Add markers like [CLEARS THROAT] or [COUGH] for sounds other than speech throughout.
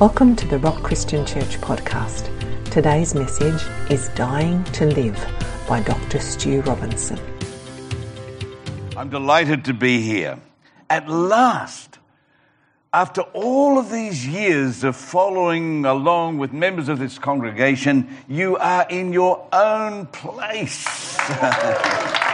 Welcome to the Rock Christian Church podcast. Today's message is Dying to Live by Dr. Stu Robinson. I'm delighted to be here. At last, after all of these years of following along with members of this congregation, you are in your own place. [LAUGHS]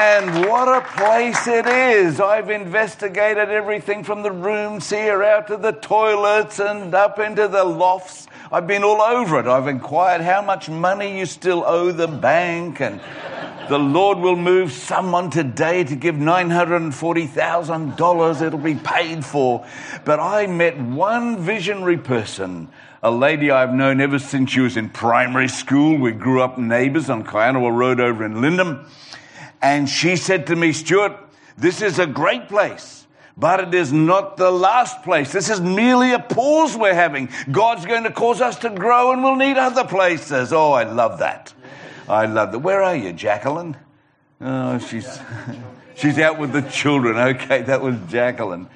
And what a place it is. I've investigated everything from the rooms here out to the toilets and up into the lofts. I've been all over it. I've inquired how much money you still owe the bank and the Lord will move someone today to give $940,000. It'll be paid for. But I met one visionary person, a lady I've known ever since she was in primary school. We grew up neighbors on Kianawa Road over in Lyndon. And she said to me, Stuart, this is a great place, but it is not the last place. This is merely a pause we're having. God's going to cause us to grow and we'll need other places. Oh, I love that. I love that. Where are you, Jacqueline? Oh, she's, [LAUGHS] she's out with the children. Okay, that was Jacqueline.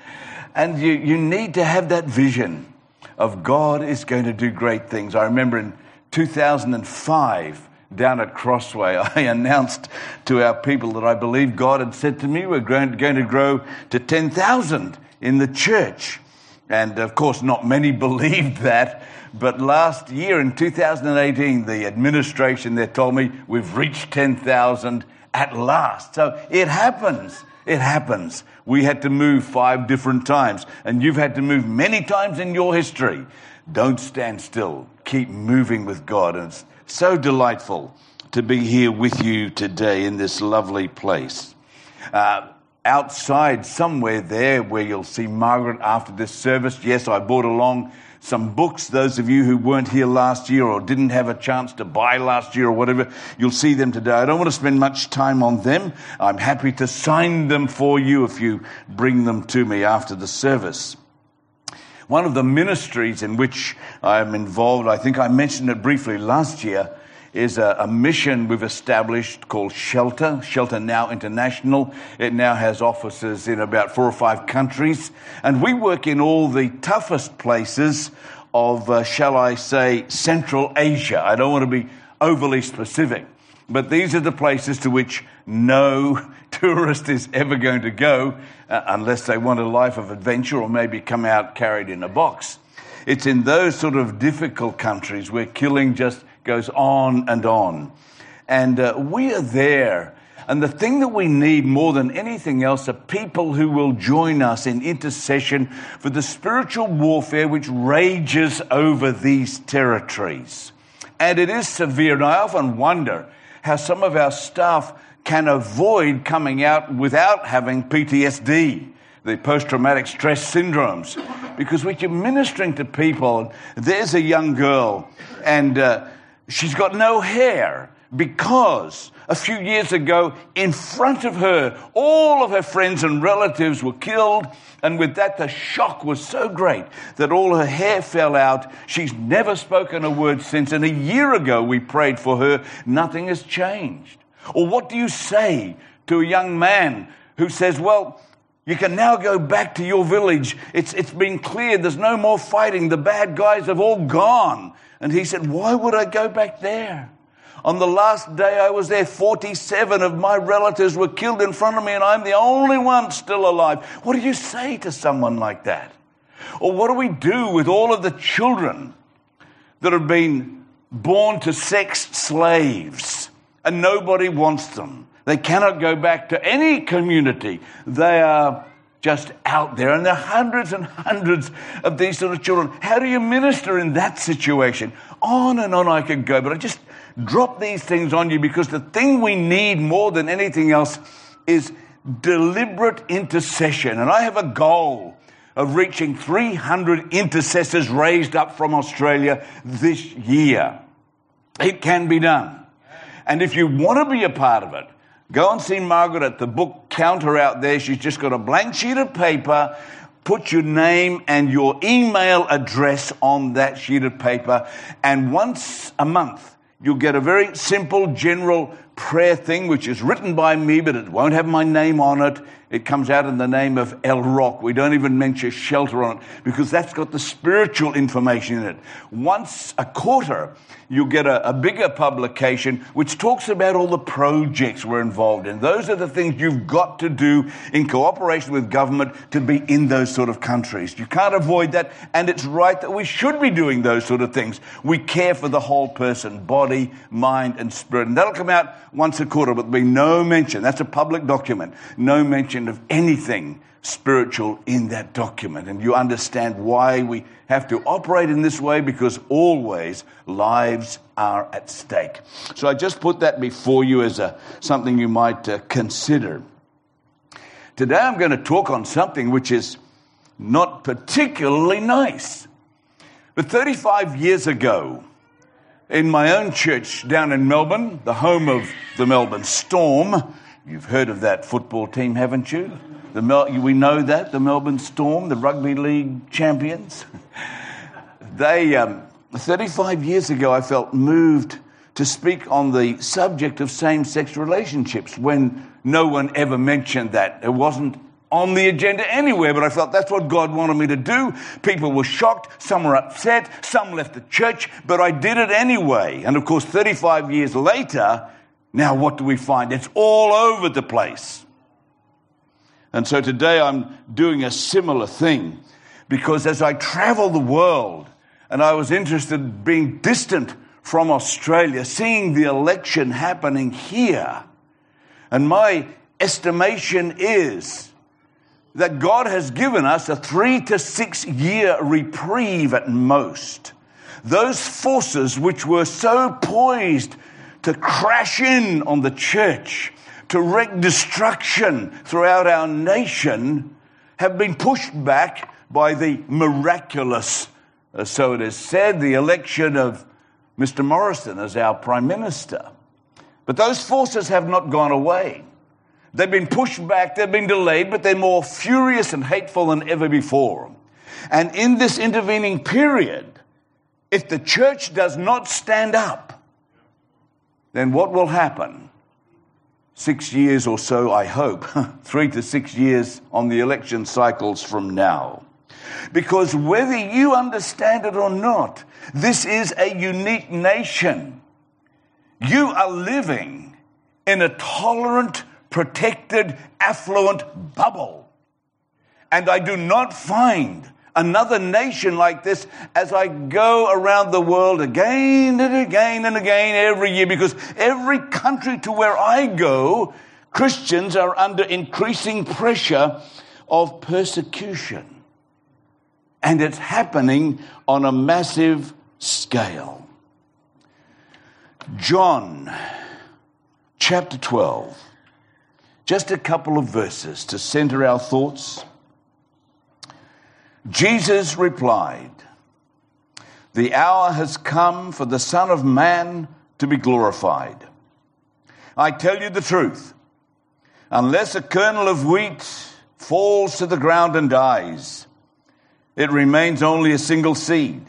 And you, you need to have that vision of God is going to do great things. I remember in 2005, down at Crossway, [LAUGHS] I announced to our people that I believe God had said to me we're going to grow to 10,000 in the church. And of course, not many [LAUGHS] believed that. But last year in 2018, the administration there told me we've reached 10,000 at last. So it happens. It happens. We had to move five different times, and you've had to move many times in your history. Don't stand still. Keep moving with God. And it's so delightful to be here with you today in this lovely place. Uh, outside, somewhere there, where you'll see Margaret after this service. Yes, I brought along some books. Those of you who weren't here last year or didn't have a chance to buy last year or whatever, you'll see them today. I don't want to spend much time on them. I'm happy to sign them for you if you bring them to me after the service. One of the ministries in which I'm involved, I think I mentioned it briefly last year, is a, a, mission we've established called Shelter, Shelter Now International. It now has offices in about four or five countries. And we work in all the toughest places of, uh, shall I say, Central Asia. I don't want to be overly specific, but these are the places to which no [LAUGHS] tourist is ever going to go uh, unless they want a life of adventure or maybe come out carried in a box. It's in those sort of difficult countries where killing just goes on and on. And uh, we are there. And the thing that we need more than anything else are people who will join us in intercession for the spiritual warfare which rages over these territories. And it is severe. And I often wonder how some of our staff can avoid coming out without having PTSD, the post traumatic stress syndromes. Because when you're ministering to people, there's a young girl and uh, she's got no hair because a few years ago, in front of her, all of her friends and relatives were killed. And with that, the shock was so great that all her hair fell out. She's never spoken a word since. And a year ago, we prayed for her. Nothing has changed. Or what do you say to a young man who says, Well, you can now go back to your village. It's, it's been cleared. There's no more fighting. The bad guys have all gone. And he said, Why would I go back there? On the last day I was there, 47 of my relatives were killed in front of me, and I'm the only one still alive. What do you say to someone like that? Or what do we do with all of the children that have been born to sex slaves? and nobody wants them. They cannot go back to any community. They are just out there, and there are hundreds and hundreds of these sort of children. How do you minister in that situation? On and on I could go, but I just drop these things on you because the thing we need more than anything else is deliberate intercession. And I have a goal of reaching 300 intercessors raised up from Australia this year. It can be done. And if you want to be a part of it, go and see Margaret at the book counter out there. She's just got a blank sheet of paper. Put your name and your email address on that sheet of paper. And once a month, you'll get a very simple general prayer thing, which is written by me, but it won't have my name on it. It comes out in the name of El Rock. We don't even mention shelter on it because that's got the spiritual information in it. Once a quarter, you'll get a, a, bigger publication which talks about all the projects we're involved in. Those are the things you've got to do in cooperation with government to be in those sort of countries. You can't avoid that, and it's right that we should be doing those sort of things. We care for the whole person, body, mind, and spirit. And that'll come out once a quarter, but there'll be no mention. That's a public document. No mention of anything spiritual in that document. And you understand why we have to operate in this way because always lives are at stake. So I just put that before you as a, something you might uh, consider. Today I'm going to talk on something which is not particularly nice. But 35 years ago, in my own church down in Melbourne, the home of the Melbourne Storm, You've heard of that football team, haven't you? The Mel- we know that, the Melbourne Storm, the rugby league champions. [LAUGHS] they, um, 35 years ago, I felt moved to speak on the subject of same sex relationships when no one ever mentioned that. It wasn't on the agenda anywhere, but I felt that's what God wanted me to do. People were shocked, some were upset, some left the church, but I did it anyway. And of course, 35 years later, now, what do we find? It's all over the place. And so today I'm doing a similar thing because as I travel the world and I was interested in being distant from Australia, seeing the election happening here, and my estimation is that God has given us a three to six year reprieve at most. Those forces which were so poised to crash in on the church, to wreak destruction throughout our nation, have been pushed back by the miraculous, uh, so it is said, the election of Mr. Morrison as our Prime Minister. But those forces have not gone away. They've been pushed back, they've been delayed, but they're more furious and hateful than ever before. And in this intervening period, if the church does not stand up, then what will happen? Six years or so, I hope, [LAUGHS] three to six years on the election cycles from now. Because whether you understand it or not, this is a unique nation. You are living in a tolerant, protected, affluent bubble. And I do not find another nation like this as I go around the world again and again and again every year because every country to where I go, Christians are under increasing pressure of persecution. And it's happening on a massive scale. John chapter 12. Just a couple of verses to center our thoughts. Jesus replied, The hour has come for the Son of Man to be glorified. I tell you the truth. Unless a kernel of wheat falls to the ground and dies, it remains only a single seed.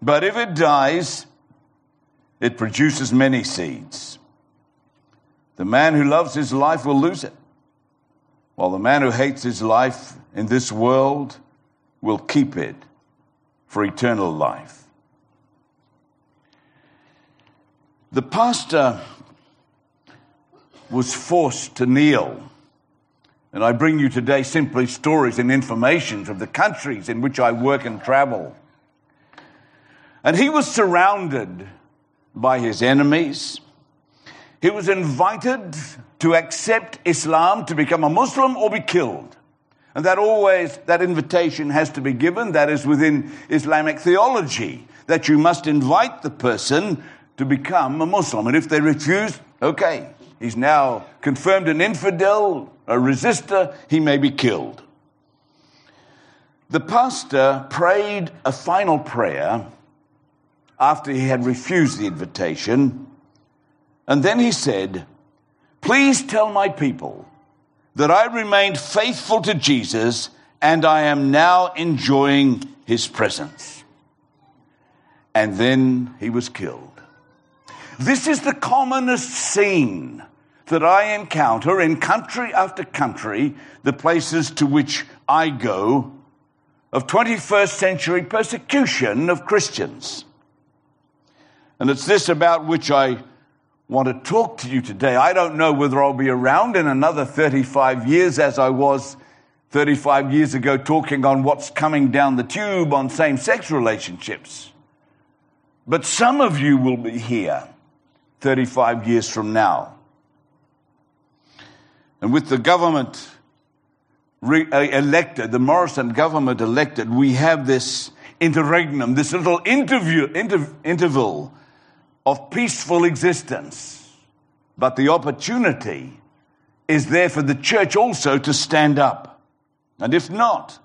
But if it dies, it produces many seeds. The man who loves his life will lose it, while the man who hates his life in this world will keep it for eternal life. The pastor was forced to kneel. And I bring you today simply stories and information of the countries in which I work and travel. And he was surrounded by his enemies. He was invited to accept Islam, to become a Muslim or be killed. And that always, that invitation has to be given. That is within Islamic theology, that you must invite the person to become a Muslim. And if they refuse, okay, he's now confirmed an infidel, a resistor, he may be killed. The pastor prayed a final prayer after he had refused the invitation. And then he said, Please tell my people that I remained faithful to Jesus and I am now enjoying his presence. And then he was killed. This is the commonest scene that I encounter in country after country, the places to which I go, of 21st century persecution of Christians. And it's this about which I want to talk to you today. I don't know whether I'll be around in another 35 years as I was 35 years ago talking on what's coming down the tube on same sex relationships. But some of you will be here 35 years from now. And with the government re- uh, elected, the Morrison government elected, we have this interregnum, this little interview, inter- interval of peaceful existence. But the opportunity is there for the church also to stand up. And if not,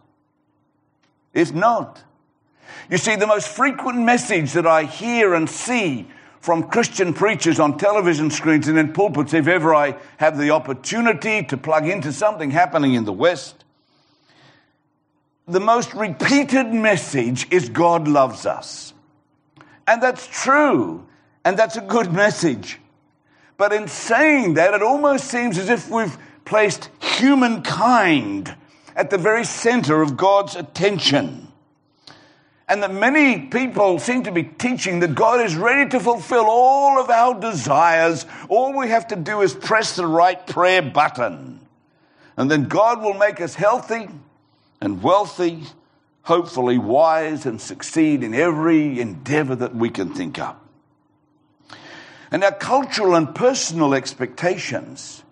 if not, you see, the most frequent message that I hear and see from Christian preachers on television screens and in pulpits, if ever I have the opportunity to plug into something happening in the West, the most repeated message is God loves us. And that's true. And that's a good message. But in saying that, it almost seems as if we've placed humankind at the very center of God's attention. And that many people seem to be teaching that God is ready to fulfill all of our desires. All we have to do is press the right prayer button. And then God will make us healthy and wealthy, hopefully wise, and succeed in every endeavor that we can think of. And our cultural and personal expectations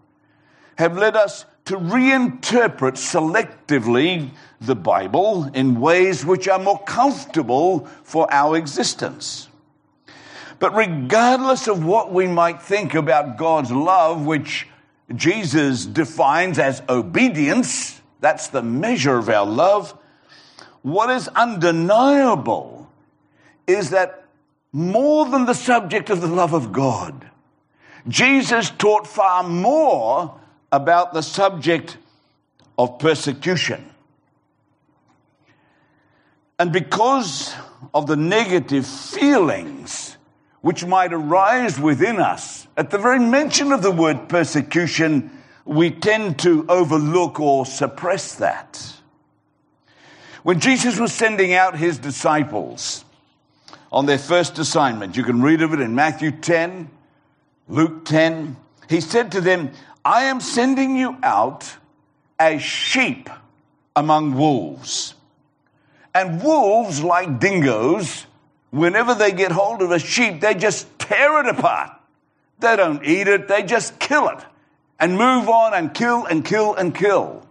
have led us to reinterpret selectively the Bible in ways which are more comfortable for our existence. But regardless of what we might think about God's love, which Jesus defines as obedience, that's the measure of our love, what is undeniable is that more than the subject of the love of God. Jesus taught far more about the subject of persecution. And because of the negative feelings which might arise within us, at the very mention of the word persecution, we tend to overlook or suppress that. When Jesus was sending out his disciples, on their first assignment. You can read of it in Matthew 10, Luke 10. He said to them, I am sending you out as sheep among wolves. And wolves, like dingoes, whenever they get hold of a sheep, they just tear it apart. They don't eat it, they just kill it and move on and kill and kill and kill.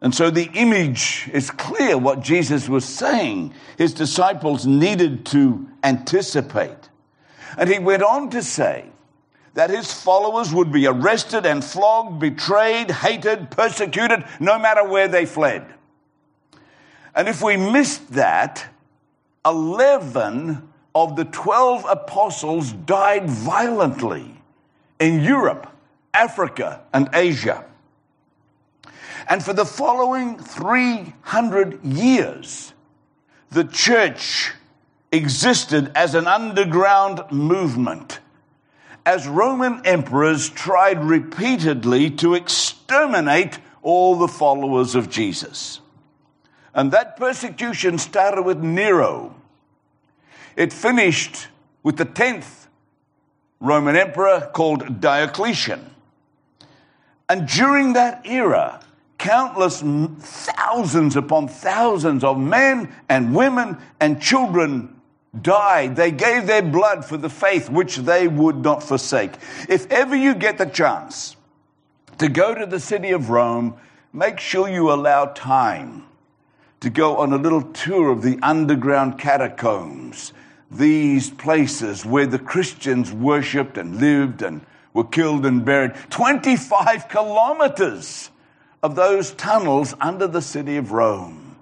And so the image is clear what Jesus was saying. His disciples needed to anticipate. And he went on to say that his followers would be arrested and flogged, betrayed, hated, persecuted, no matter where they fled. And if we missed that, 11 of the 12 apostles died violently in Europe, Africa, and Asia. And for the following 300 years, the church existed as an underground movement as Roman emperors tried repeatedly to exterminate all the followers of Jesus. And that persecution started with Nero. It finished with the 10th Roman emperor called Diocletian. And during that era, countless thousands upon thousands of men and women and children died. They gave their blood for the faith which they would not forsake. If ever you get the chance to go to the city of Rome, make sure you allow time to go on a little tour of the underground catacombs, these places where the Christians worshipped and lived and were killed and buried. 25 kilometers of those tunnels under the city of Rome,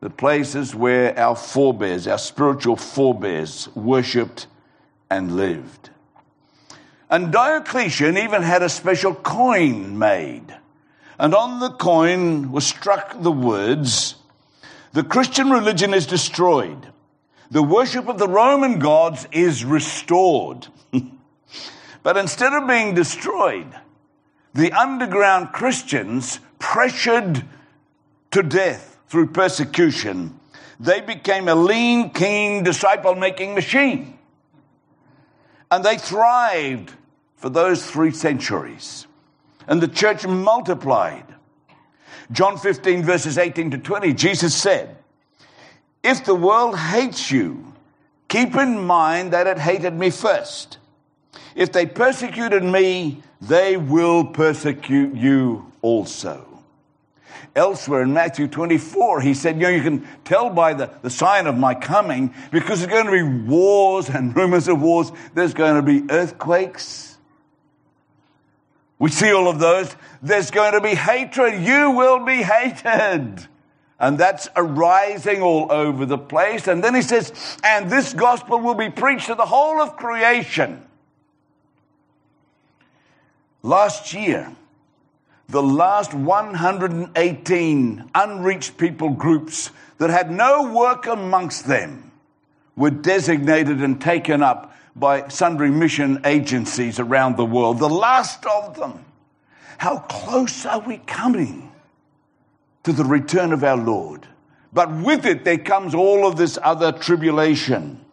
the places where our forebears, our spiritual forebears, worshipped and lived. And Diocletian even had a special coin made. And on the coin was struck the words, The Christian religion is destroyed. The worship of the Roman gods is restored. [LAUGHS] but instead of being destroyed, the underground Christians, pressured to death through persecution, they became a lean, keen, disciple making machine. And they thrived for those three centuries. And the church multiplied. John 15, verses 18 to 20, Jesus said, If the world hates you, keep in mind that it hated me first. If they persecuted me, they will persecute you also. Elsewhere in Matthew 24, he said, You know, you can tell by the, the sign of my coming because there's going to be wars and rumors of wars. There's going to be earthquakes. We see all of those. There's going to be hatred. You will be hated. And that's arising all over the place. And then he says, And this gospel will be preached to the whole of creation. Last year, the last 118 unreached people groups that had no work amongst them were designated and taken up by sundry mission agencies around the world. The last of them. How close are we coming to the return of our Lord? But with it, there comes all of this other tribulation.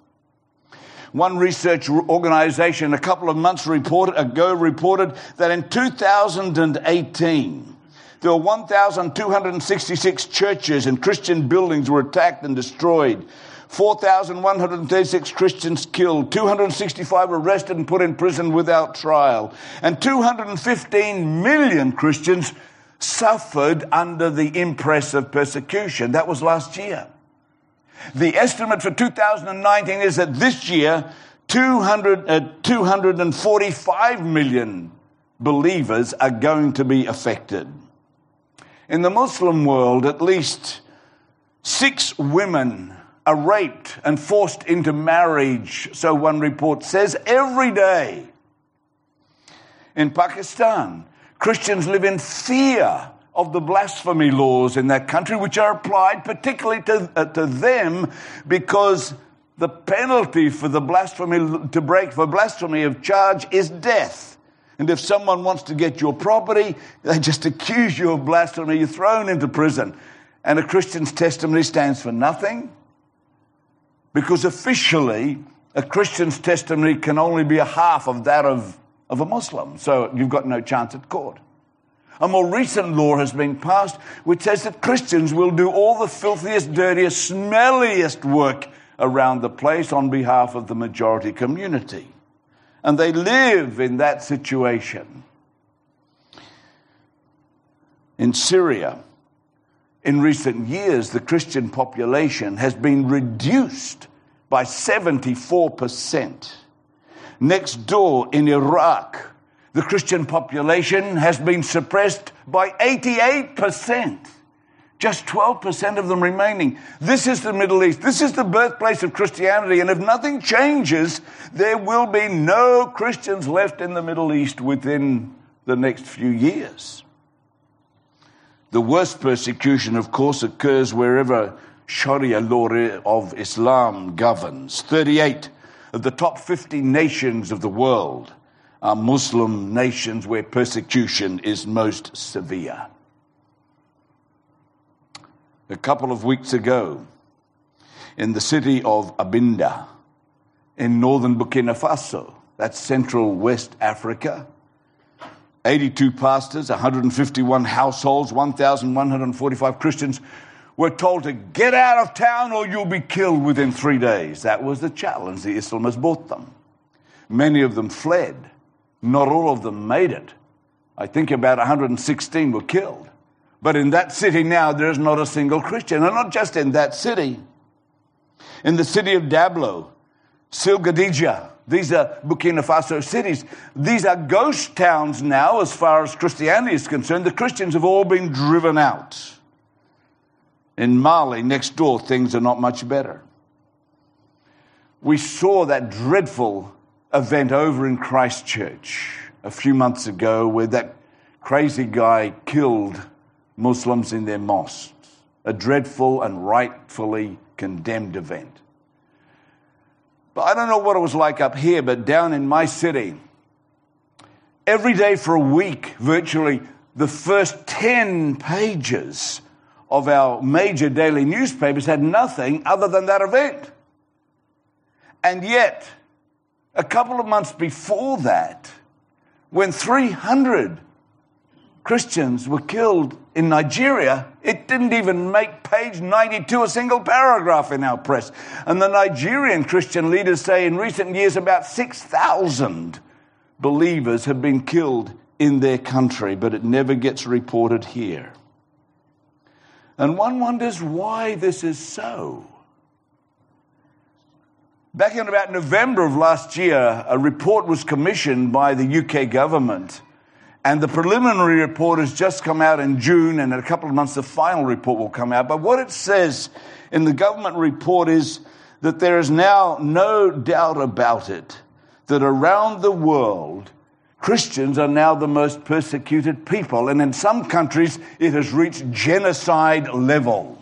One research organization a couple of months ago reported that in 2018, there were 1,266 churches and Christian buildings were attacked and destroyed. 4,136 Christians killed, 265 arrested and put in prison without trial, and 215 million Christians suffered under the impress of persecution. That was last year. The estimate for 2019 is that this year, 200, uh, 245 million believers are going to be affected. In the Muslim world, at least six women are raped and forced into marriage, so one report says, every day. In Pakistan, Christians live in fear of the blasphemy laws in that country, which are applied particularly to, uh, to them because the penalty for the blasphemy to break for blasphemy of charge is death. And if someone wants to get your property, they just accuse you of blasphemy, you're thrown into prison. And a Christian's testimony stands for nothing because officially a Christian's testimony can only be a half of that of, of a Muslim. So you've got no chance at court. A more recent law has been passed which says that Christians will do all the filthiest, dirtiest, smelliest work around the place on behalf of the majority community. And they live in that situation. In Syria, in recent years, the Christian population has been reduced by 74%. Next door in Iraq, the Christian population has been suppressed by 88%. Just 12% of them remaining. This is the Middle East. This is the birthplace of Christianity. And if nothing changes, there will be no Christians left in the Middle East within the next few years. The worst persecution, of course, occurs wherever Sharia law of Islam governs. 38 of the top 50 nations of the world are Muslim nations where persecution is most severe. A couple of weeks ago, in the city of Arbinda, in northern Burkina Faso, that's central West Africa, 82 pastors, 151 households, 1,145 Christians were told to get out of town or you'll be killed within three days. That was the challenge the Islamists brought them. Many of them fled. Not all of them made it. I think about 116 were killed. But in that city now, there's not a single Christian. And not just in that city. In the city of Dablo, Silgadji, these are Burkina Faso cities. These are ghost towns now, as far as Christianity is concerned. The Christians have all been driven out. In Mali, next door, things are not much better. We saw that dreadful event over in Christchurch a few months ago where that crazy guy killed Muslims in their mosques. A dreadful and rightfully condemned event. But I don't know what it was like up here, but down in my city, every day for a week, virtually the first 10 pages of our major daily newspapers had nothing other than that event. And yet, a couple of months before that, when 300 Christians were killed in Nigeria, it didn't even make page 92 a single paragraph in our press. And the Nigerian Christian leaders say in recent years about 6,000 believers have been killed in their country, but it never gets reported here. And one wonders why this is so. Back in about November of last year, a report was commissioned by the UK government. And the preliminary report has just come out in June, and in a couple of months, the final report will come out. But what it says in the government report is that there is now no doubt about it that around the world, Christians are now the most persecuted people. And in some countries, it has reached genocide level.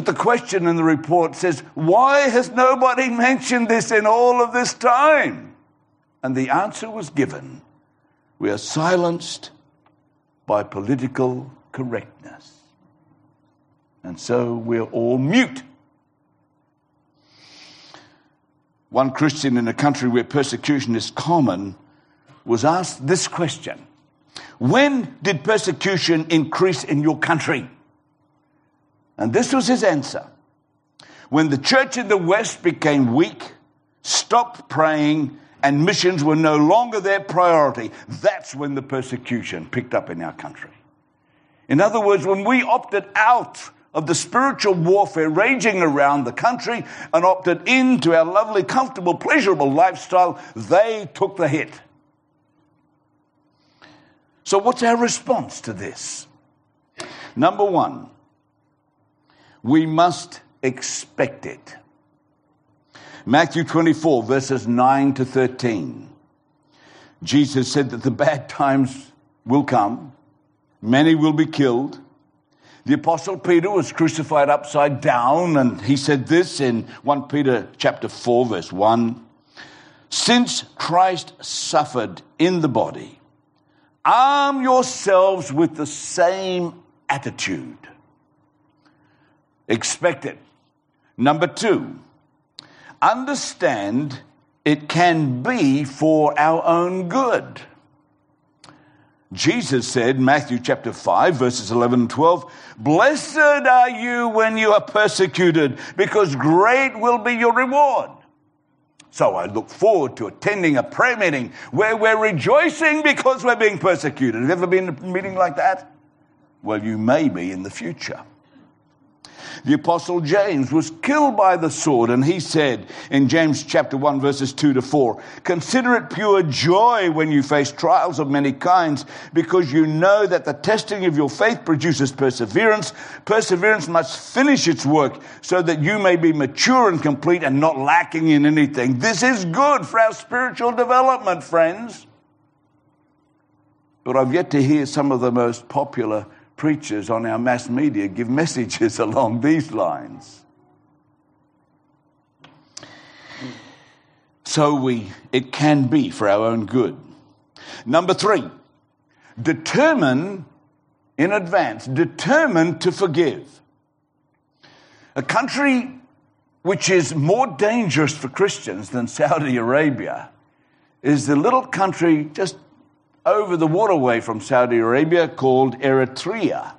But the question in the report says, why has nobody mentioned this in all of this time? And the answer was given. We are silenced by political correctness. And so we're all mute. One Christian in a country where persecution is common was asked this question When did persecution increase in your country? And this was his answer. When the church in the West became weak, stopped praying, and missions were no longer their priority, that's when the persecution picked up in our country. In other words, when we opted out of the spiritual warfare raging around the country and opted into our lovely, comfortable, pleasurable lifestyle, they took the hit. So, what's our response to this? Number one, we must expect it. Matthew 24, verses 9 to 13. Jesus said that the bad times will come, many will be killed. The apostle Peter was crucified upside down and he said this in 1 Peter chapter 4 verse 1 Since Christ suffered in the body arm yourselves with the same attitude expect it. Number two, understand it can be for our own good. Jesus said, Matthew chapter 5, verses 11 and 12, Blessed are you when you are persecuted, because great will be your reward. So I look forward to attending a prayer meeting where we're rejoicing because we're being persecuted. Have you ever been in a meeting like that? Well, you may be in the future. The apostle James was killed by the sword, and he said in James chapter 1, verses 2 to 4, Consider it pure joy when you face trials of many kinds, because you know that the testing of your faith produces perseverance. Perseverance must finish its work so that you may be mature and complete and not lacking in anything. This is good for our spiritual development, friends. But I've yet to hear some of the most popular preachers on our mass media give messages [LAUGHS] along these lines. So we, it can be for our own good. Number three, determine in advance, determine to forgive. A country which is more dangerous for Christians than Saudi Arabia is the little country just over the waterway from Saudi Arabia called Eritrea.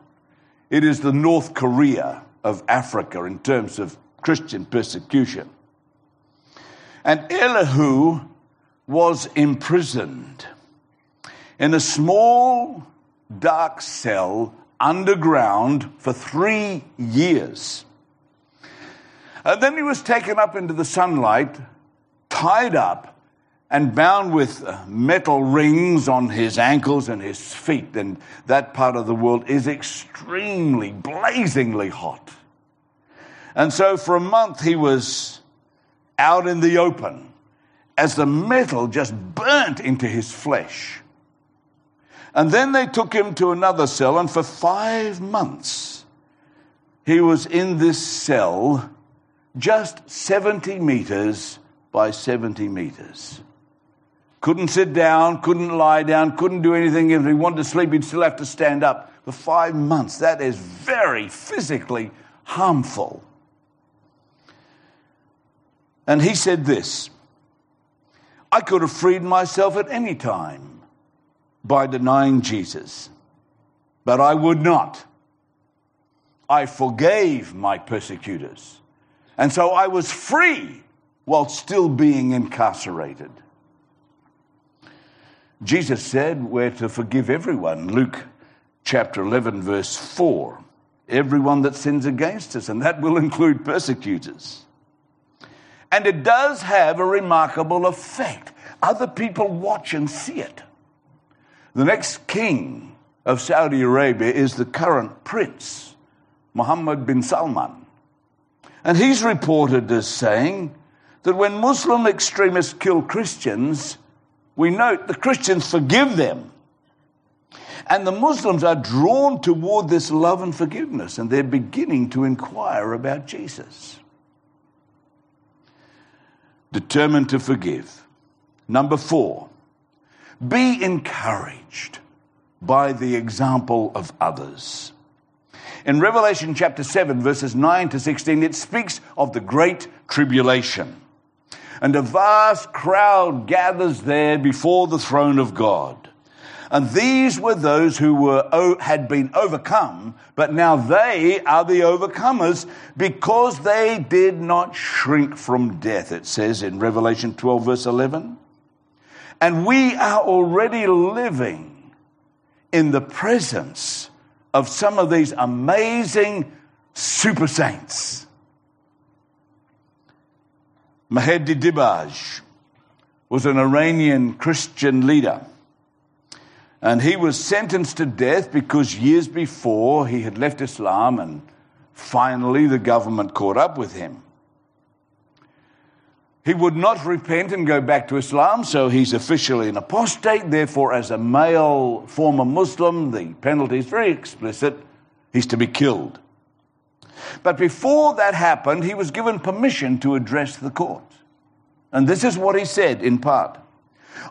It is the North Korea of Africa in terms of Christian persecution. And Elihu was imprisoned in a small, dark cell underground for three years. And then he was taken up into the sunlight, tied up, and bound with uh, metal rings on his ankles and his feet. And that part of the world is extremely, blazingly hot. And so for a month he was out in the open as the metal just burnt into his flesh. And then they took him to another cell, and for five months he was in this cell just 70 meters by 70 meters. Couldn't sit down, couldn't lie down, couldn't do anything. If he wanted to sleep, he'd still have to stand up for five months. That is very physically harmful. And he said this I could have freed myself at any time by denying Jesus, but I would not. I forgave my persecutors. And so I was free while still being incarcerated. Jesus said we're to forgive everyone. Luke chapter 11, verse 4. Everyone that sins against us, and that will include persecutors. And it does have a remarkable effect. Other people watch and see it. The next king of Saudi Arabia is the current prince, Mohammed bin Salman. And he's reported as saying that when Muslim extremists kill Christians, we note the Christians forgive them. And the Muslims are drawn toward this love and forgiveness, and they're beginning to inquire about Jesus determined to forgive. Number four, be encouraged by the example of others. In Revelation chapter 7, verses 9 to 16, it speaks of the great tribulation. And a vast crowd gathers there before the throne of God. And these were those who were, had been overcome, but now they are the overcomers because they did not shrink from death, it says in Revelation 12, verse 11. And we are already living in the presence of some of these amazing super saints. Mehdi Dibaj was an Iranian Christian leader and he was sentenced to death because years before he had left Islam and finally the government caught up with him. He would not repent and go back to Islam, so he's officially an apostate. Therefore, as a male former Muslim, the penalty is very explicit. He's to be killed. But before that happened, he was given permission to address the court. And this is what he said in part.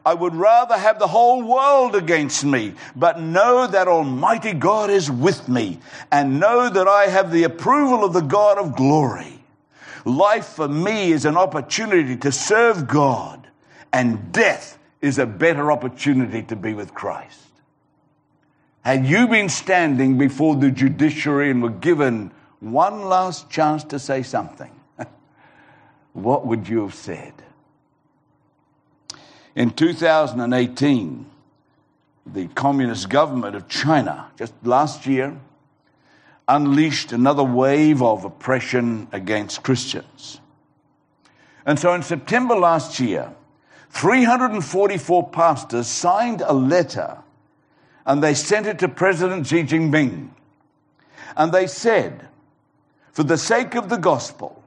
I would rather have the whole world against me, but know that Almighty God is with me, and know that I have the approval of the God of glory. Life for me is an opportunity to serve God, and death is a better opportunity to be with Christ. Had you been standing before the judiciary and were given one last chance to say something, [LAUGHS] what would you have said? In 2018, the Communist government of China, just last year, unleashed another wave of oppression against Christians. And so in September last year, 344 pastors signed a letter and they sent it to President Xi Jinping. And they said, for the sake of the gospel,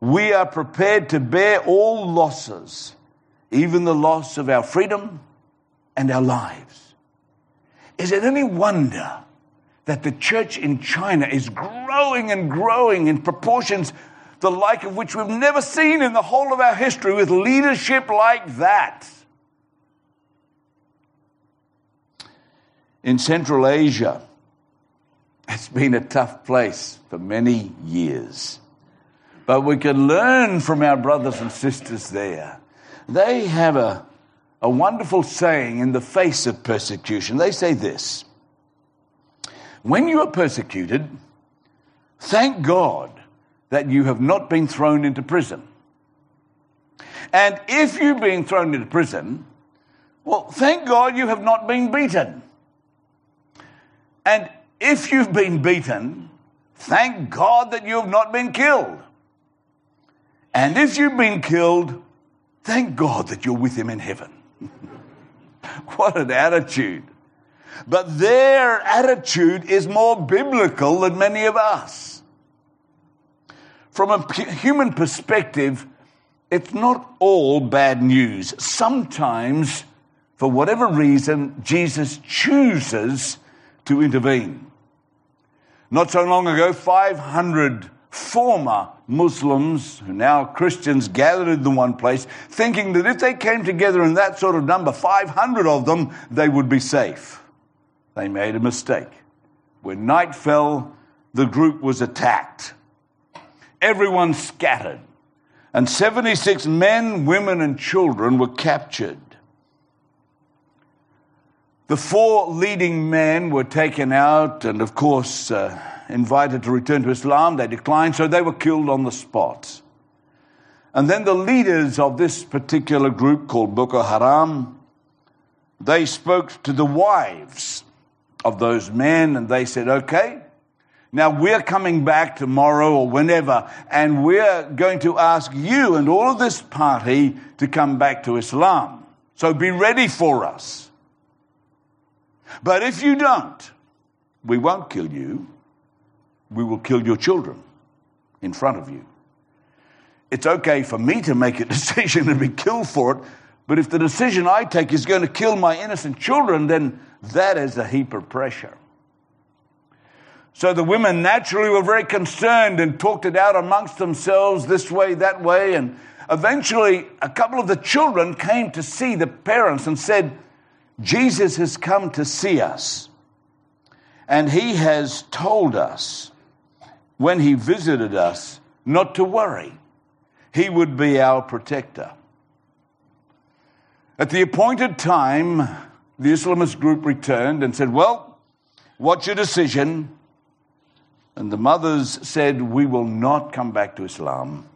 we are prepared to bear all losses even the loss of our freedom and our lives. Is it any wonder that the church in China is growing and growing in proportions the like of which we've never seen in the whole of our history with leadership like that? In Central Asia, it's been a tough place for many years. But we can learn from our brothers and sisters there they have a, a wonderful saying in the face of persecution. They say this When you are persecuted, thank God that you have not been thrown into prison. And if you've been thrown into prison, well, thank God you have not been beaten. And if you've been beaten, thank God that you have not been killed. And if you've been killed, Thank God that you're with him in heaven. [LAUGHS] what an attitude. But their attitude is more biblical than many of us. From a human perspective, it's not all bad news. Sometimes, for whatever reason, Jesus chooses to intervene. Not so long ago, 500 former Muslims, who now Christians, gathered in the one place, thinking that if they came together in that sort of number, 500 of them, they would be safe. They made a mistake. When night fell, the group was attacked. Everyone scattered, and 76 men, women, and children were captured. The four leading men were taken out and, of course, uh, invited to return to Islam. They declined, so they were killed on the spot. And then the leaders of this particular group called Boko Haram, they spoke to the wives of those men and they said, okay, now we're coming back tomorrow or whenever and we're going to ask you and all of this party to come back to Islam. So be ready for us. But if you don't, we won't kill you. We will kill your children in front of you. It's okay for me to make a [LAUGHS] decision and be killed for it, but if the decision I take is going to kill my innocent children, then that is a heap of pressure. So the women naturally were very concerned and talked it out amongst themselves this way, that way, and eventually a couple of the children came to see the parents and said, Jesus has come to see us. And he has told us when he visited us not to worry. He would be our protector. At the appointed time, the Islamist group returned and said, Well, what's your decision? And the mothers said, We will not come back to Islam.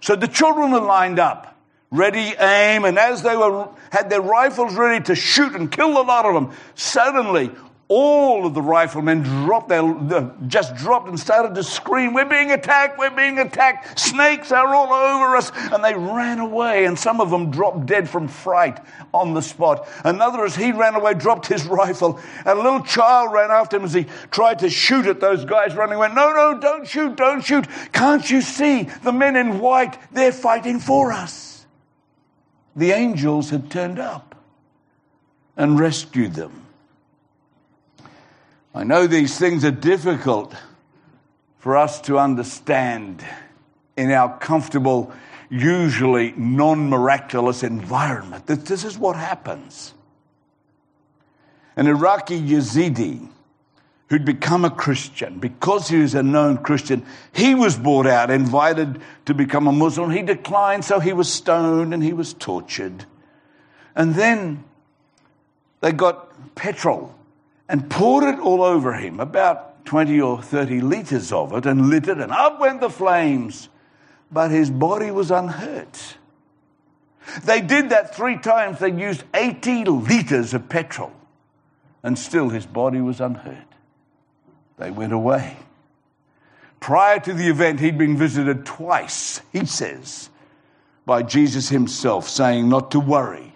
So the children were lined up ready aim, and as they were had their rifles ready to shoot and kill a lot of them, suddenly all of the riflemen dropped their, just dropped and started to scream, We're being attacked, we're being attacked, snakes are all over us. And they ran away, and some of them dropped dead from fright on the spot. Another, as he ran away, dropped his [LAUGHS] rifle. And a little child ran after him as he tried to shoot at those guys running away. No, no, don't shoot, don't shoot. Can't you see the men in white? They're fighting for us the angels had turned up and rescued them. I know these things are difficult for us to understand in our comfortable, usually non miraculous environment. This is what happens. An Iraqi Yazidi who'd become a Christian. Because he was a known Christian, he was brought out, invited to become a Muslim. He declined, so he was stoned and he was tortured. And then they got petrol and poured it all over him, about 20 or 30 liters of it, and lit it, and up went the flames. But his body was unhurt. They did that three times. They used 80 liters of petrol, and still his body was unhurt. They went away. Prior to the event, he'd been visited twice, he says, by Jesus himself, saying not to worry,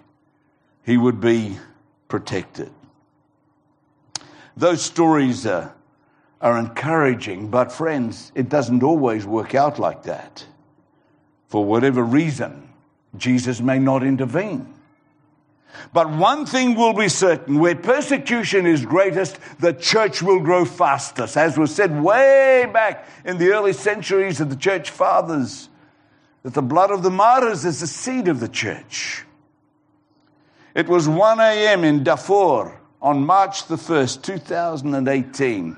he would be protected. Those stories are, are encouraging, but friends, it doesn't always work out like that. For whatever reason, Jesus may not intervene. But one thing will be certain where persecution is greatest, the church will grow fastest, as was said way back in the early centuries of the church fathers, that the blood of the martyrs is the seed of the church. It was 1 a.m. in Darfur on March the 1st, 2018,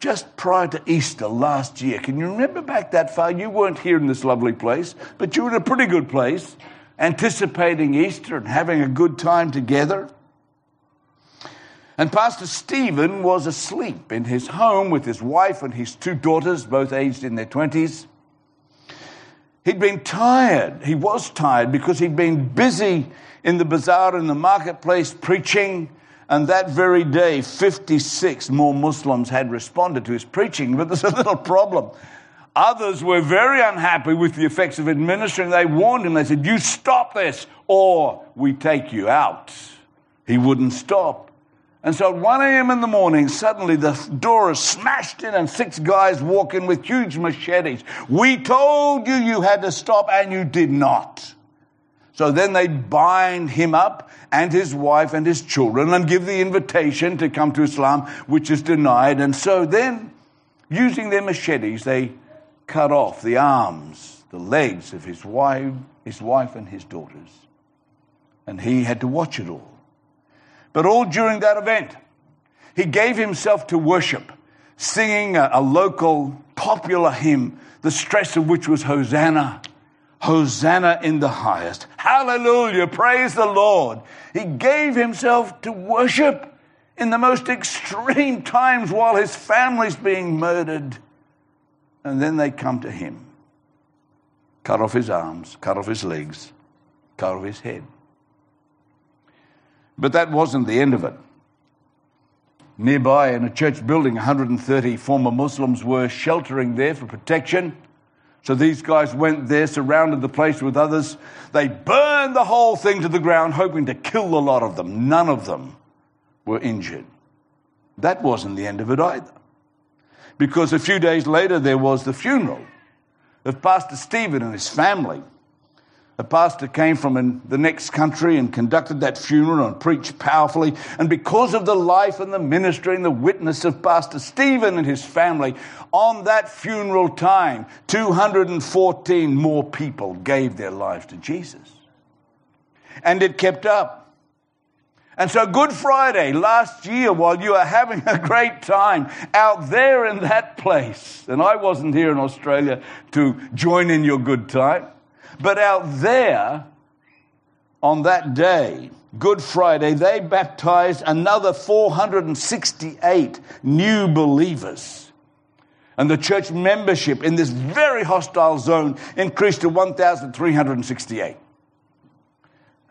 just prior to Easter last year. Can you remember back that far? You weren't here in this lovely place, but you were in a pretty good place anticipating Easter and having a good time together. And Pastor Stephen was asleep in his home with his wife and his two daughters, both aged in their 20s. He'd been tired. He was tired because he'd been busy in the bazaar in the marketplace preaching. And that very day, 56 more Muslims had responded to his preaching. But there's a little problem. Others were very unhappy with the effects of administering. They warned him. They said, You stop this or we take you out. He wouldn't stop. And so at 1 a.m. in the morning, suddenly the door is smashed in and six guys walk in with huge machetes. We told you you had to stop and you did not. So then they bind him up and his wife and his children and give the invitation to come to Islam, which is denied. And so then, using their machetes, they cut off the arms, the legs of his wife, his wife and his daughters. And he had to watch it all. But all during that event, he gave himself to worship, singing a, a local popular hymn, the stress of which was Hosanna. Hosanna in the highest. Hallelujah. Praise the Lord. He gave himself to worship in the most extreme times while his family's being murdered. And then they come to him, cut off his arms, cut off his legs, cut off his head. But that wasn't the end of it. Nearby, in a church building, 130 former Muslims were sheltering there for protection. So these guys went there, surrounded the place with others. They burned the whole thing to the ground, hoping to kill a lot of them. None of them were injured. That wasn't the end of it either. Because a few days later, there was the funeral of Pastor Stephen and his family. A pastor came from the next country and conducted that funeral and preached powerfully. And because of the life and the ministry and the witness of Pastor Stephen and his family, on that funeral time, 214 more people gave their lives to Jesus. And it kept up. And so, Good Friday last year, while you were having a great time out there in that place, and I wasn't here in Australia to join in your good time, but out there on that day, Good Friday, they baptized another 468 new believers. And the church membership in this very hostile zone increased to 1,368.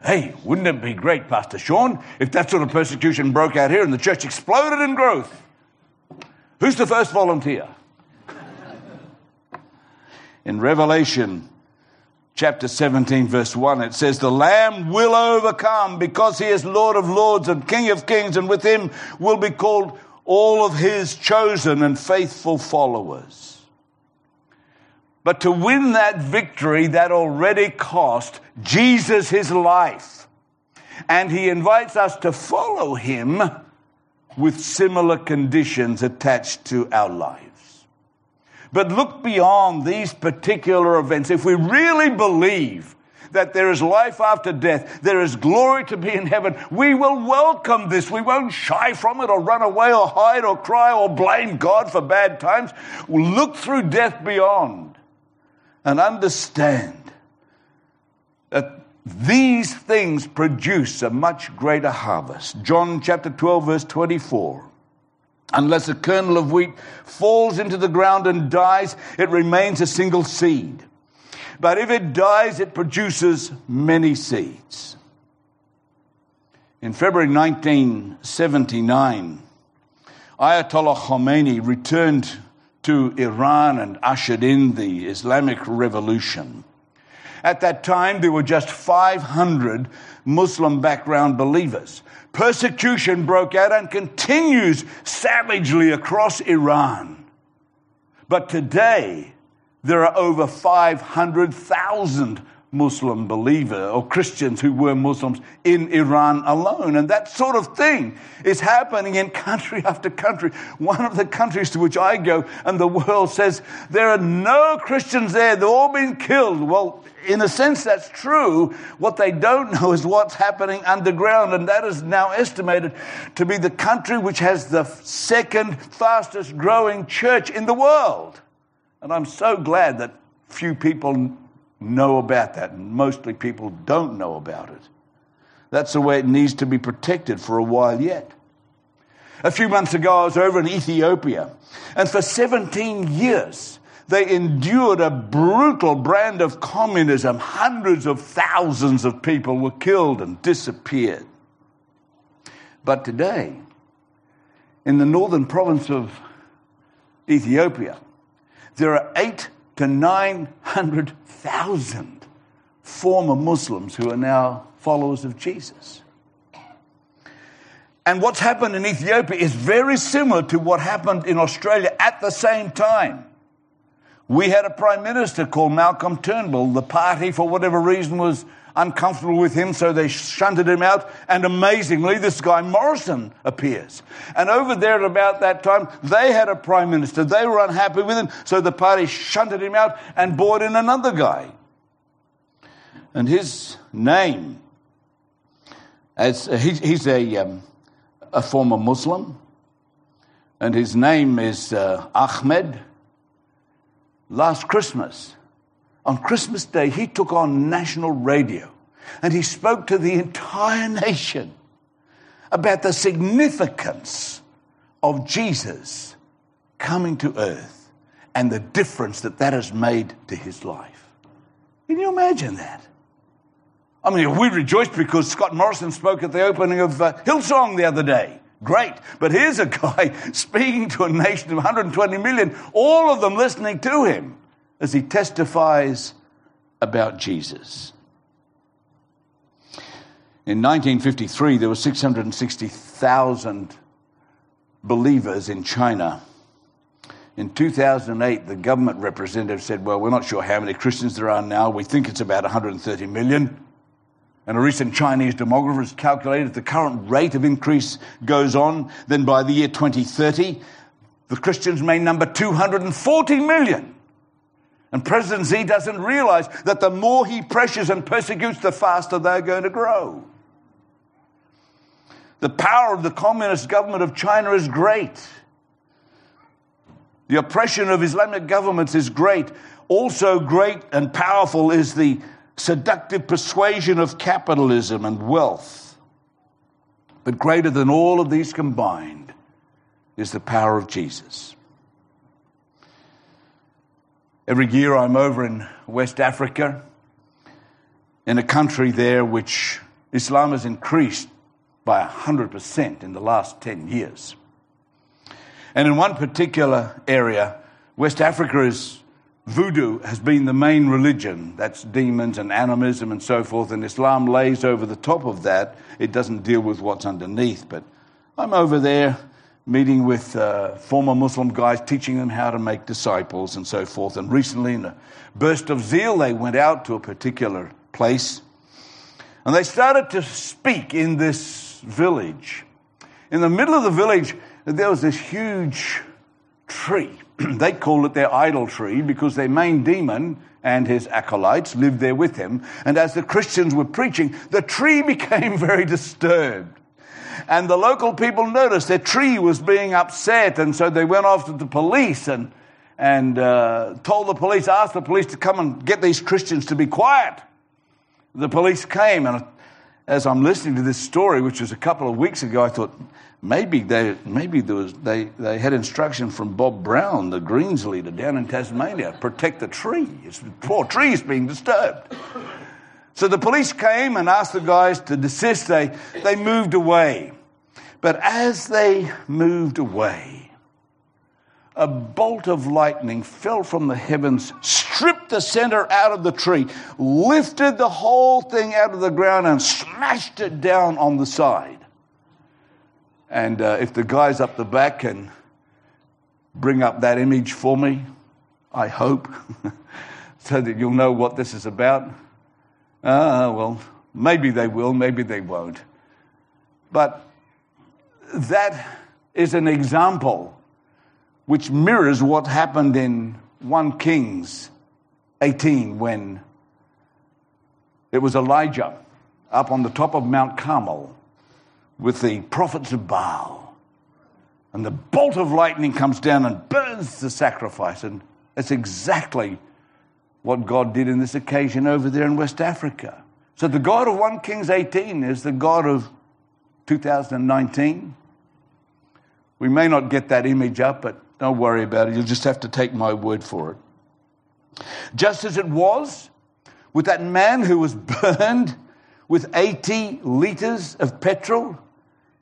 Hey, wouldn't it be great, Pastor Sean, if that sort of persecution broke out here and the church exploded in growth? Who's the first volunteer? In Revelation chapter 17, verse 1, it says, The Lamb will overcome because he is Lord of lords and King of kings, and with him will be called all of his chosen and faithful followers. But to win that victory, that already cost Jesus his life. And he invites us to follow him with similar conditions attached to our lives. But look beyond these particular events. If we really believe that there is life after death, there is glory to be in heaven, we will welcome this. We won't shy from it or run away or hide or cry or blame God for bad times. We'll look through death beyond and understand that these things produce a much greater harvest. John chapter 12, verse 24. Unless a kernel of wheat falls into the ground and dies, it remains a single seed. But if it dies, it produces many seeds. In February 1979, Ayatollah Khomeini returned to Iran and ushered in the Islamic Revolution. At that time, there were just 500 Muslim background believers. Persecution broke out and continues savagely across Iran. But today, there are over 500,000 Muslim believer or Christians who were Muslims in Iran alone. And that sort of thing is happening in country [LAUGHS] after country. One of the countries to which I go and the world says there are no Christians there. They've all been killed. Well, in a sense, that's true. What they don't know is what's happening underground. And that is now estimated to be the country which has the second fastest growing church in the world. And I'm so glad that few people know about that, and mostly people don't know about it. That's the way it needs to be protected for a while yet. A few months ago, I was over in Ethiopia, and for 17 years, they endured a brutal brand of communism. Hundreds of thousands of people were killed and disappeared. But today, in the northern province of Ethiopia, there are eight to 900,000 former Muslims who are now followers of Jesus. And what's happened in Ethiopia is very similar to what happened in Australia at the same time. We had a prime minister called Malcolm Turnbull. The party, for whatever reason, was uncomfortable with him, so they shunted him out. And amazingly, this guy Morrison appears. And over there at about that time, they had a prime minister. They were unhappy with him, so the party shunted him out and brought in another guy. And his name, as uh, he's a, um, a former Muslim, and his name is uh, Ahmed last Christmas, on Christmas Day, he took on national radio and he spoke to the entire nation about the significance of Jesus coming to earth and the difference that that has made to his life. Can you imagine that? I mean, we rejoiced because Scott Morrison spoke at the opening of uh, Hillsong the other day. Great. But here's a guy [LAUGHS] speaking to a nation of 120 million, all of them listening to him as he testifies about Jesus. In 1953, there were 660,000 believers in China. In 2008, the government representative said, Well, we're not sure how many Christians there are now. We think it's about 130 million. And a recent Chinese demographer has calculated if the current rate of increase goes on, then by the year 2030, the Christians may number 240 million. And President Xi doesn't realize that the more he pressures and persecutes, the faster they're going to grow. The power of the communist government of China is great. The oppression of Islamic governments is great. Also, great and powerful is the seductive persuasion of capitalism and wealth. But greater than all of these combined is the power of Jesus. Every year I'm over in West Africa, in a country there which Islam has increased by 100% in the last 10 years. And in one particular area, West Africa is voodoo has been the main religion. That's demons and animism and so forth. And Islam lays over the top of that. It doesn't deal with what's underneath. But I'm over there meeting with uh, former Muslim guys, teaching them how to make disciples and so forth. And recently, in a burst of zeal, they went out to a particular place and they started to speak in this village. In the middle of the village, there was this huge tree. [CLEARS THROAT] they called it their idol tree because their main demon and his acolytes lived there with him. And as the Christians were preaching, the tree [LAUGHS] became very disturbed. And the local people noticed their tree was being upset, and so they went off to the police and, and uh, told the police, asked the police to come and get these Christians to be quiet. The police came, and as I'm listening to this story, which was a couple of weeks ago, I thought, maybe they maybe there was they, they had instruction from Bob Brown, the Greens leader down in Tasmania, protect the tree. It's poor tree is being disturbed. So the police came and asked the guys to desist. They they moved away. But as they moved away, a bolt of lightning fell from the heavens, stripped the center out of the tree, lifted the whole thing out of the ground, and smashed it down on the side. And uh, if the guys up the back can bring up that image for me, I hope, [LAUGHS] so that you'll know what this is about. Ah, uh, well, maybe they will, maybe they won't. But that is an example which mirrors what happened in 1 Kings 18 when it was Elijah up on the top of Mount Carmel with the prophets of Baal. And the bolt of lightning comes down and burns the sacrifice. And that's exactly what God did in this occasion over there in West Africa. So the God of 1 Kings 18 is the God of 2019. We may not get that image up, but don't worry about it. You'll just have to take my word for it. Just as it was with that man who was [LAUGHS] burned with 80 liters of petrol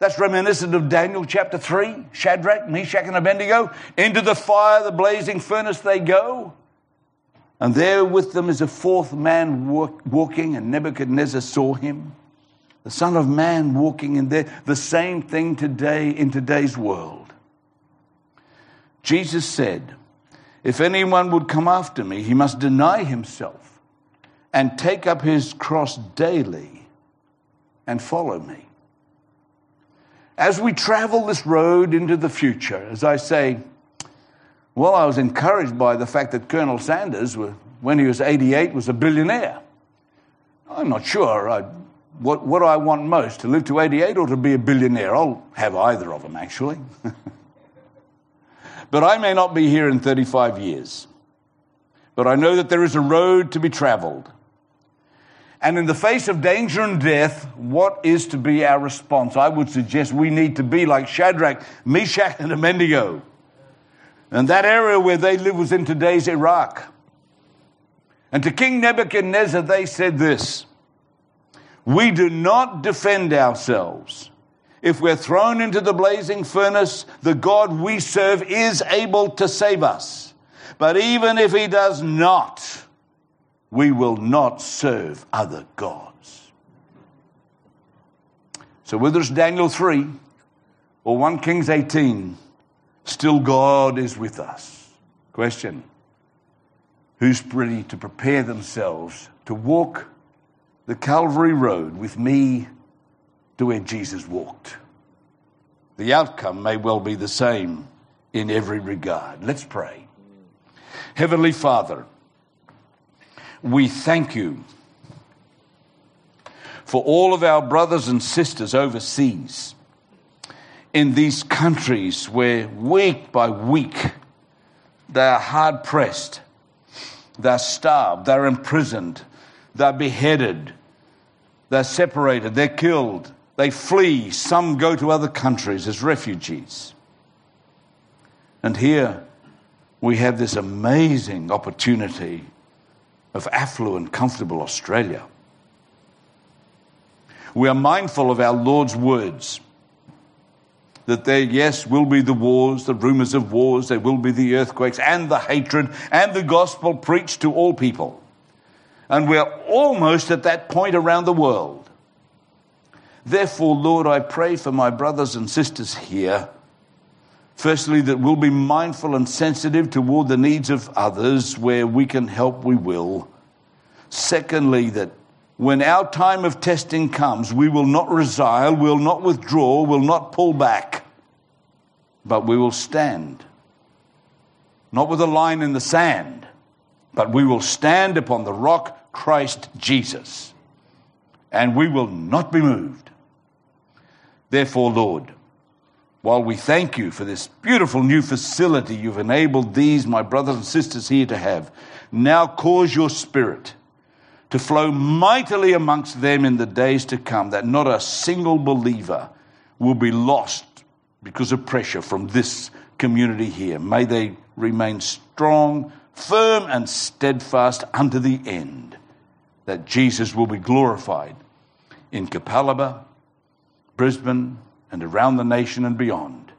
that's reminiscent of Daniel chapter 3. Shadrach, Meshach, and Abednego. Into the fire, the blazing furnace they go. And there with them is a fourth man walk, walking, and Nebuchadnezzar saw him. The Son of Man walking in there. The same thing today in today's world. Jesus said, If anyone would come after me, he must deny himself and take up his cross daily and follow me. As we travel this road into the future, as I say, well, I was encouraged by the fact that Colonel Sanders, when he was 88, was a billionaire. I'm not sure. I, what, what I want most, to live to 88 or to be a billionaire? I'll have either of them, actually. [LAUGHS] but I may not be here in 35 years. But I know that there is a road to be traveled. And in the face of danger and death, what is to be our response? I would suggest we need to be like Shadrach, Meshach, and Abednego. And that area where they live was in today's Iraq. And to King Nebuchadnezzar, they said this We do not defend ourselves. If we're thrown into the blazing furnace, the God we serve is able to save us. But even if he does not, we will not serve other gods. So, whether it's Daniel 3 or 1 Kings 18, still God is with us. Question Who's ready to prepare themselves to walk the Calvary Road with me to where Jesus walked? The outcome may well be the same in every regard. Let's pray. Heavenly Father, we thank you for all of our brothers and sisters overseas in these countries where week by week they are hard pressed, they're starved, they're imprisoned, they're beheaded, they're separated, they're killed, they flee, some go to other countries as refugees. And here we have this amazing opportunity of affluent, comfortable Australia. We are mindful of our Lord's words that there, yes, will be the wars, the rumors of wars, there will be the earthquakes and the hatred and the gospel preached to all people. And we're almost at that point around the world. Therefore, Lord, I pray for my brothers and sisters here Firstly, that we'll be mindful and sensitive toward the needs of others. Where we can help, we will. Secondly, that when our time of testing comes, we will not resile, we'll not withdraw, we'll not pull back, but we will stand. Not with a line in the sand, but we will stand upon the rock, Christ Jesus, and we will not be moved. Therefore, Lord, while we thank you for this beautiful new facility you've enabled these, my brothers and sisters here, to have, now cause your spirit to flow mightily amongst them in the days to come, that not a single believer will be lost because of pressure from this community here. May they remain strong, firm, and steadfast unto the end, that Jesus will be glorified in Capalaba, Brisbane, and around the nation and beyond.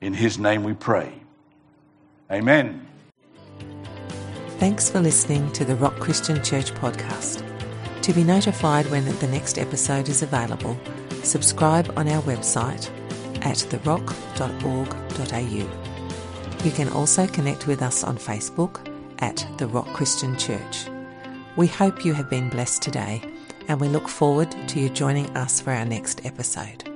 In his name we pray. Amen. Thanks for listening to the Rock Christian Church podcast. To be notified when the next episode is available, subscribe on our website at therock.org.au. You can also connect with us on Facebook at The Rock Christian Church. We hope you have been blessed today and we look forward to you joining us for our next episode.